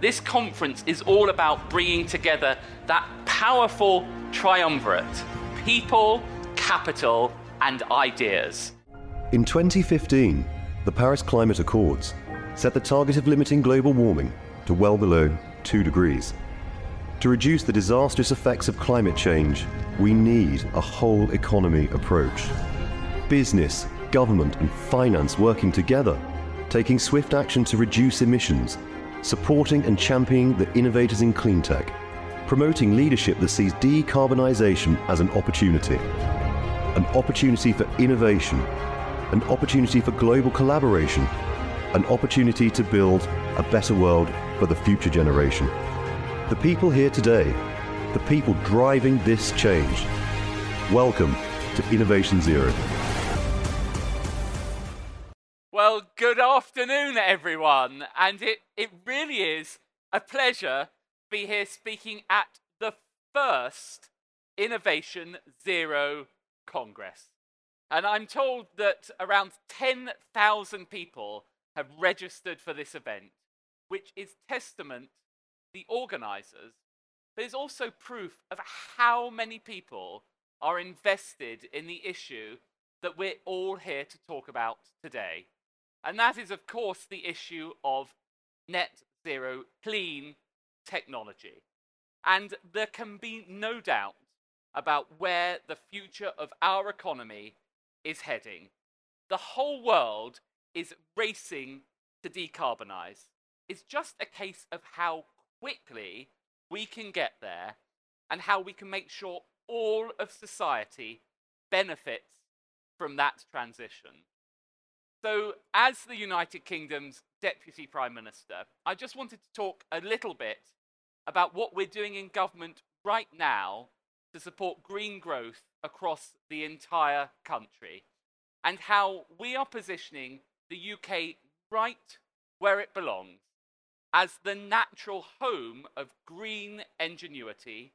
This conference is all about bringing together that powerful triumvirate people, capital, and ideas. In 2015, the Paris Climate Accords set the target of limiting global warming to well below 2 degrees. To reduce the disastrous effects of climate change, we need a whole economy approach. Business, government, and finance working together, taking swift action to reduce emissions, supporting and championing the innovators in cleantech, promoting leadership that sees decarbonisation as an opportunity, an opportunity for innovation, an opportunity for global collaboration, an opportunity to build a better world for the future generation. The people here today, the people driving this change. Welcome to Innovation Zero. Well, good afternoon, everyone. And it, it really is a pleasure to be here speaking at the first Innovation Zero Congress. And I'm told that around 10,000 people have registered for this event, which is testament to the organizers, but is also proof of how many people are invested in the issue that we're all here to talk about today. And that is, of course, the issue of net zero clean technology. And there can be no doubt about where the future of our economy is heading. The whole world is racing to decarbonize. It's just a case of how quickly we can get there and how we can make sure all of society benefits from that transition. So, as the United Kingdom's Deputy Prime Minister, I just wanted to talk a little bit about what we're doing in government right now to support green growth across the entire country and how we are positioning the UK right where it belongs as the natural home of green ingenuity,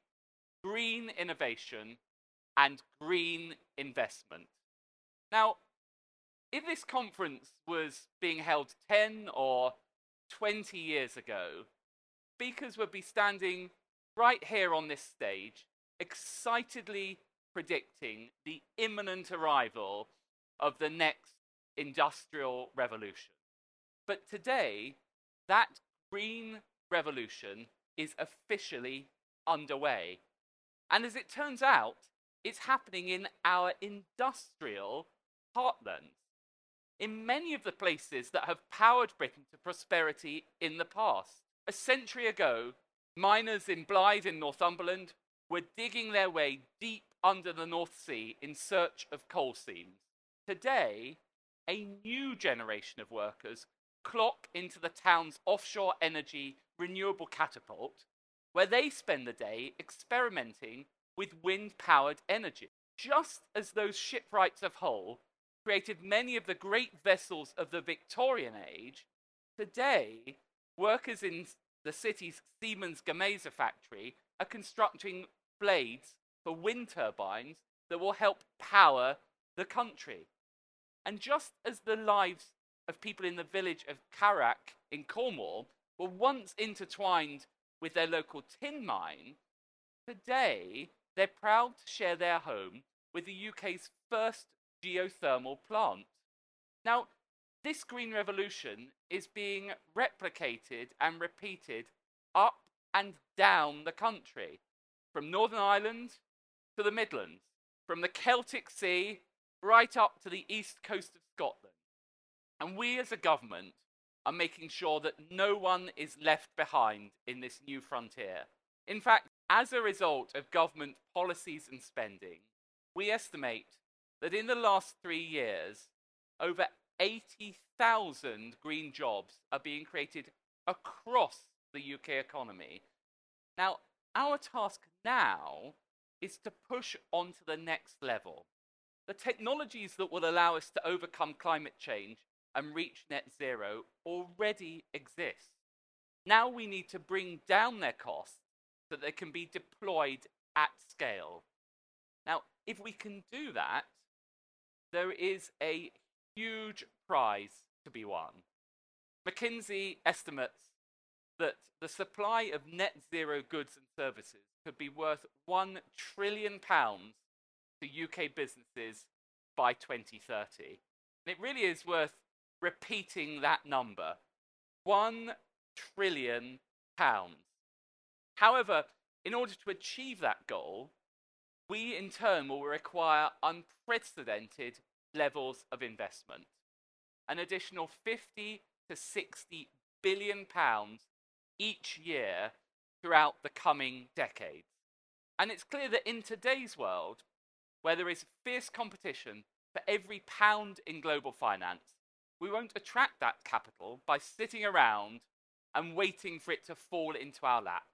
green innovation, and green investment. Now, if this conference was being held 10 or 20 years ago, speakers would be standing right here on this stage, excitedly predicting the imminent arrival of the next industrial revolution. But today, that green revolution is officially underway. And as it turns out, it's happening in our industrial heartland. In many of the places that have powered Britain to prosperity in the past. A century ago, miners in Blyth in Northumberland were digging their way deep under the North Sea in search of coal seams. Today, a new generation of workers clock into the town's offshore energy renewable catapult, where they spend the day experimenting with wind powered energy. Just as those shipwrights of Hull created many of the great vessels of the Victorian age, today workers in the city's Siemens Gamesa factory are constructing blades for wind turbines that will help power the country. And just as the lives of people in the village of Carharrack in Cornwall were once intertwined with their local tin mine, today they're proud to share their home with the UK's first geothermal plant. Now, this green revolution is being replicated and repeated up and down the country, from Northern Ireland to the Midlands, from the Celtic Sea right up to the east coast of Scotland. And we as a government are making sure that no one is left behind in this new frontier. In fact, as a result of government policies and spending, we estimate that in the last three years, over 80,000 green jobs are being created across the UK economy. Now, our task now is to push on to the next level. The technologies that will allow us to overcome climate change and reach net zero already exist. Now we need to bring down their costs so they can be deployed at scale. Now, if we can do that, there is a huge prize to be won. McKinsey estimates that the supply of net zero goods and services could be worth 1 trillion pounds to UK businesses by 2030. And it really is worth repeating that number. 1 trillion pounds. However, in order to achieve that goal, we in turn will require unprecedented levels of investment. An additional 50 to 60 billion pounds each year throughout the coming decades. And it's clear that in today's world, where there is fierce competition for every pound in global finance, we won't attract that capital by sitting around and waiting for it to fall into our laps.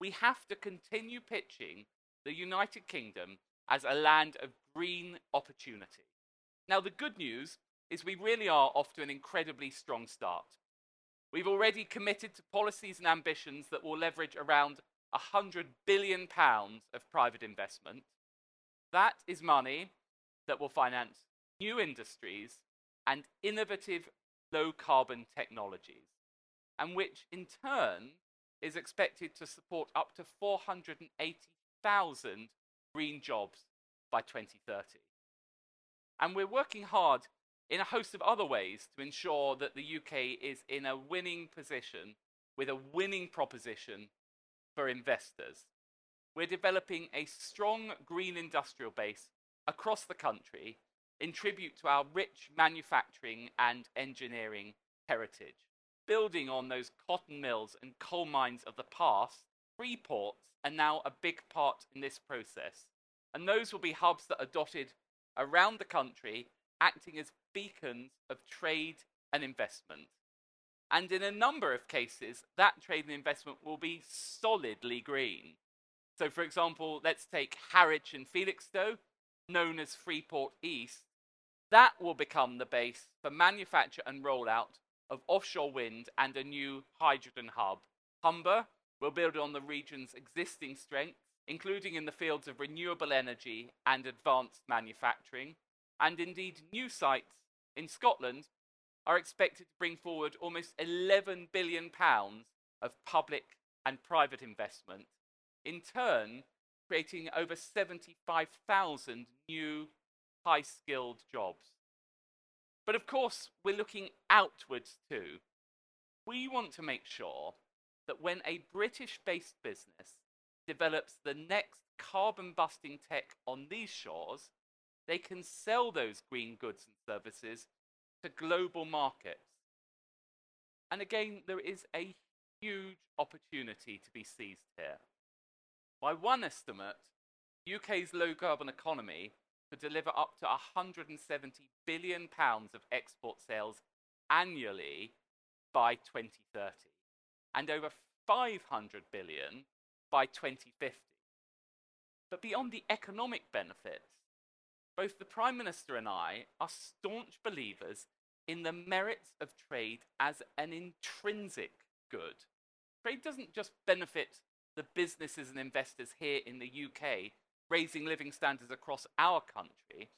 We have to continue pitching the United Kingdom as a land of green opportunity. Now, the good news is we really are off to an incredibly strong start. We've already committed to policies and ambitions that will leverage around 100 billion pounds of private investment. That is money that will finance new industries and innovative low carbon technologies, and which in turn is expected to support up to 480,000 green jobs by 2030. And we're working hard in a host of other ways to ensure that the UK is in a winning position with a winning proposition for investors. We're developing a strong green industrial base across the country in tribute to our rich manufacturing and engineering heritage. Building on those cotton mills and coal mines of the past, free ports are now a big part in this process. And those will be hubs that are dotted around the country, acting as beacons of trade and investment. And in a number of cases, that trade and investment will be solidly green. So, for example, let's take Harwich and Felixstowe, known as Freeport East. That will become the base for manufacture and rollout of offshore wind and a new hydrogen hub. Humber will build on the region's existing strengths, including in the fields of renewable energy and advanced manufacturing, and indeed new sites in Scotland are expected to bring forward almost 11 billion pounds of public and private investment, in turn creating over 75,000 new high-skilled jobs. But of course, we're looking outwards too. We want to make sure that when a British-based business develops the next carbon-busting tech on these shores, they can sell those green goods and services to global markets. And again, there is a huge opportunity to be seized here. By one estimate, UK's low carbon economy could deliver up to 170 billion pounds of export sales annually by 2030 and over 500 billion by 2050. But beyond the economic benefits, both the Prime Minister and I are staunch believers in the merits of trade as an intrinsic good. Trade doesn't just benefit the businesses and investors here in the UK, raising living standards across our country.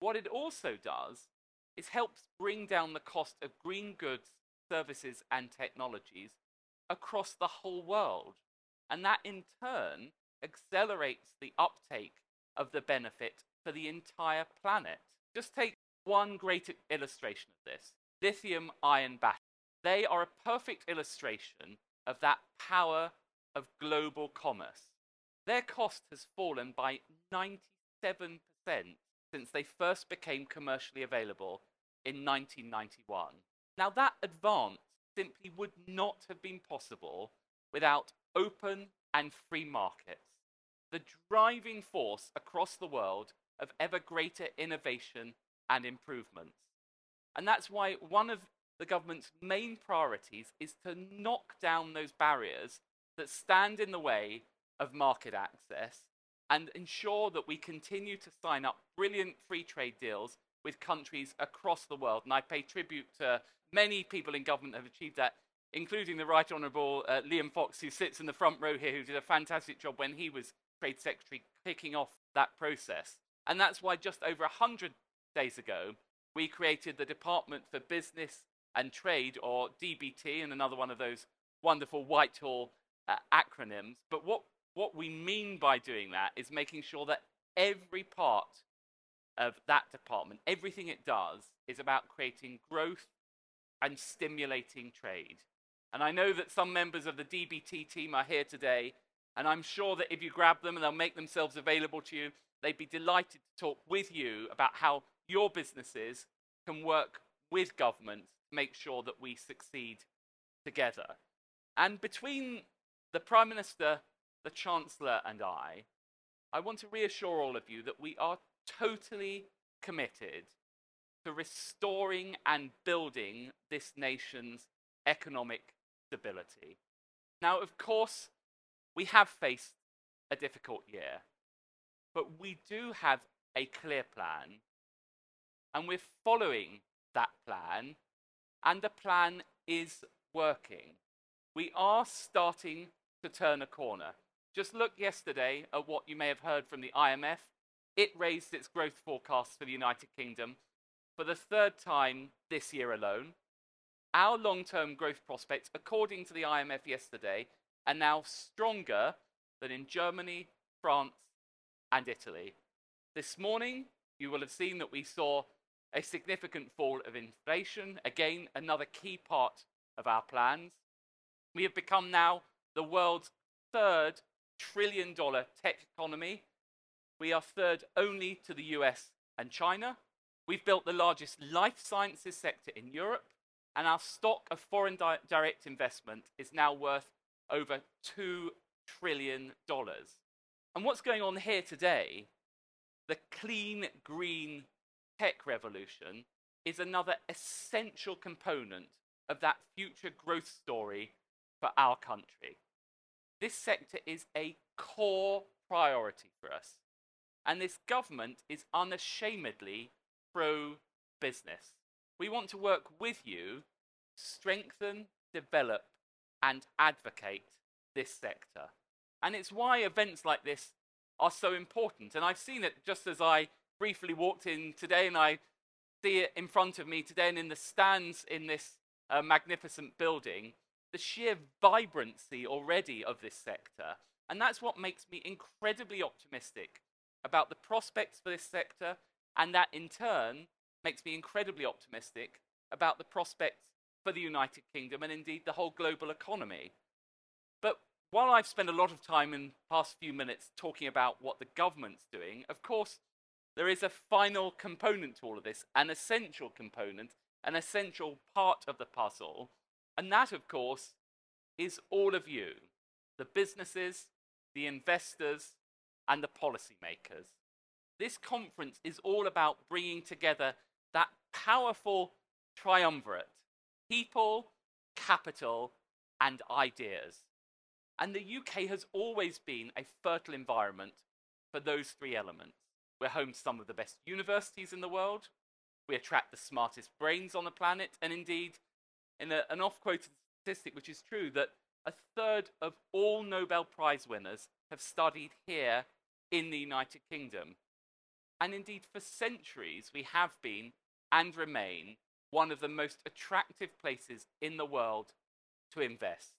What it also does is helps bring down the cost of green goods, services, and technologies across the whole world. And that in turn accelerates the uptake of the benefit for the entire planet. Just take one great illustration of this lithium ion batteries. They are a perfect illustration of that power of global commerce. Their cost has fallen by 97% since they first became commercially available in 1991. Now, that advance simply would not have been possible without open and free markets. The driving force across the world of ever greater innovation and improvements. And that's why one of the government's main priorities is to knock down those barriers that stand in the way of market access and ensure that we continue to sign up brilliant free trade deals with countries across the world. And I pay tribute to many people in government that have achieved that, including the Right Honourable uh, Liam Fox, who sits in the front row here, who did a fantastic job when he was Trade Secretary, kicking off that process. And that's why just over 100 days ago, we created the Department for Business and Trade, or DBT, and another one of those wonderful Whitehall uh, acronyms. But what, what we mean by doing that is making sure that every part of that department, everything it does, is about creating growth and stimulating trade. And I know that some members of the DBT team are here today, and I'm sure that if you grab them and they'll make themselves available to you, they'd be delighted to talk with you about how your businesses can work with government to make sure that we succeed together. And between the Prime Minister, the Chancellor, and I, I want to reassure all of you that we are totally committed to restoring and building this nation's economic stability. Now, of course, we have faced a difficult year, but we do have a clear plan, and we're following that plan, and the plan is working. We are starting to turn a corner. Just look yesterday at what you may have heard from the IMF. It raised its growth forecast for the United Kingdom for the third time this year alone. Our long term growth prospects, according to the IMF yesterday, are now stronger than in Germany, France, and Italy. This morning, you will have seen that we saw a significant fall of inflation, again, another key part of our plans. We have become now the world's third trillion dollar tech economy. We are third only to the US and China. We've built the largest life sciences sector in Europe, and our stock of foreign di direct investment is now worth over $2 trillion. And what's going on here today, the clean green tech revolution, is another essential component of that future growth story for our country. This sector is a core priority for us. And this government is unashamedly pro business. We want to work with you, strengthen, develop, and advocate this sector. And it's why events like this are so important. And I've seen it just as I briefly walked in today, and I see it in front of me today and in the stands in this uh, magnificent building the sheer vibrancy already of this sector. And that's what makes me incredibly optimistic about the prospects for this sector, and that in turn makes me incredibly optimistic about the prospects for the United Kingdom and indeed the whole global economy. But while I've spent a lot of time in the past few minutes talking about what the government's doing, of course, there is a final component to all of this, an essential component, an essential part of the puzzle, and that, of course, is all of you the businesses, the investors, and the policymakers. This conference is all about bringing together that powerful triumvirate people, capital, and ideas. And the UK has always been a fertile environment for those three elements. We're home to some of the best universities in the world. We attract the smartest brains on the planet. And indeed, in a, an off quoted statistic, which is true, that a third of all Nobel Prize winners have studied here in the United Kingdom. And indeed, for centuries, we have been and remain one of the most attractive places in the world to invest.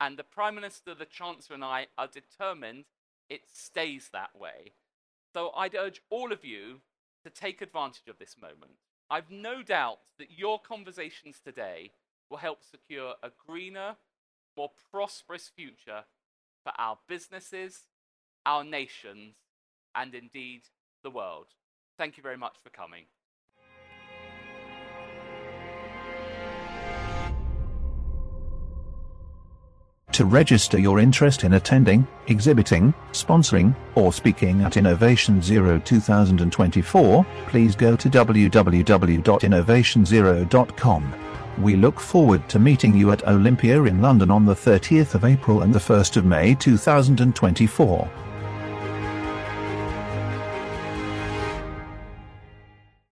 And the Prime Minister, the Chancellor, and I are determined it stays that way. So I'd urge all of you to take advantage of this moment. I've no doubt that your conversations today will help secure a greener, more prosperous future for our businesses, our nations, and indeed the world. Thank you very much for coming. To register your interest in attending, exhibiting, sponsoring, or speaking at Innovation Zero 2024, please go to www.innovationzero.com. We look forward to meeting you at Olympia in London on the 30th of April and the 1st of May 2024.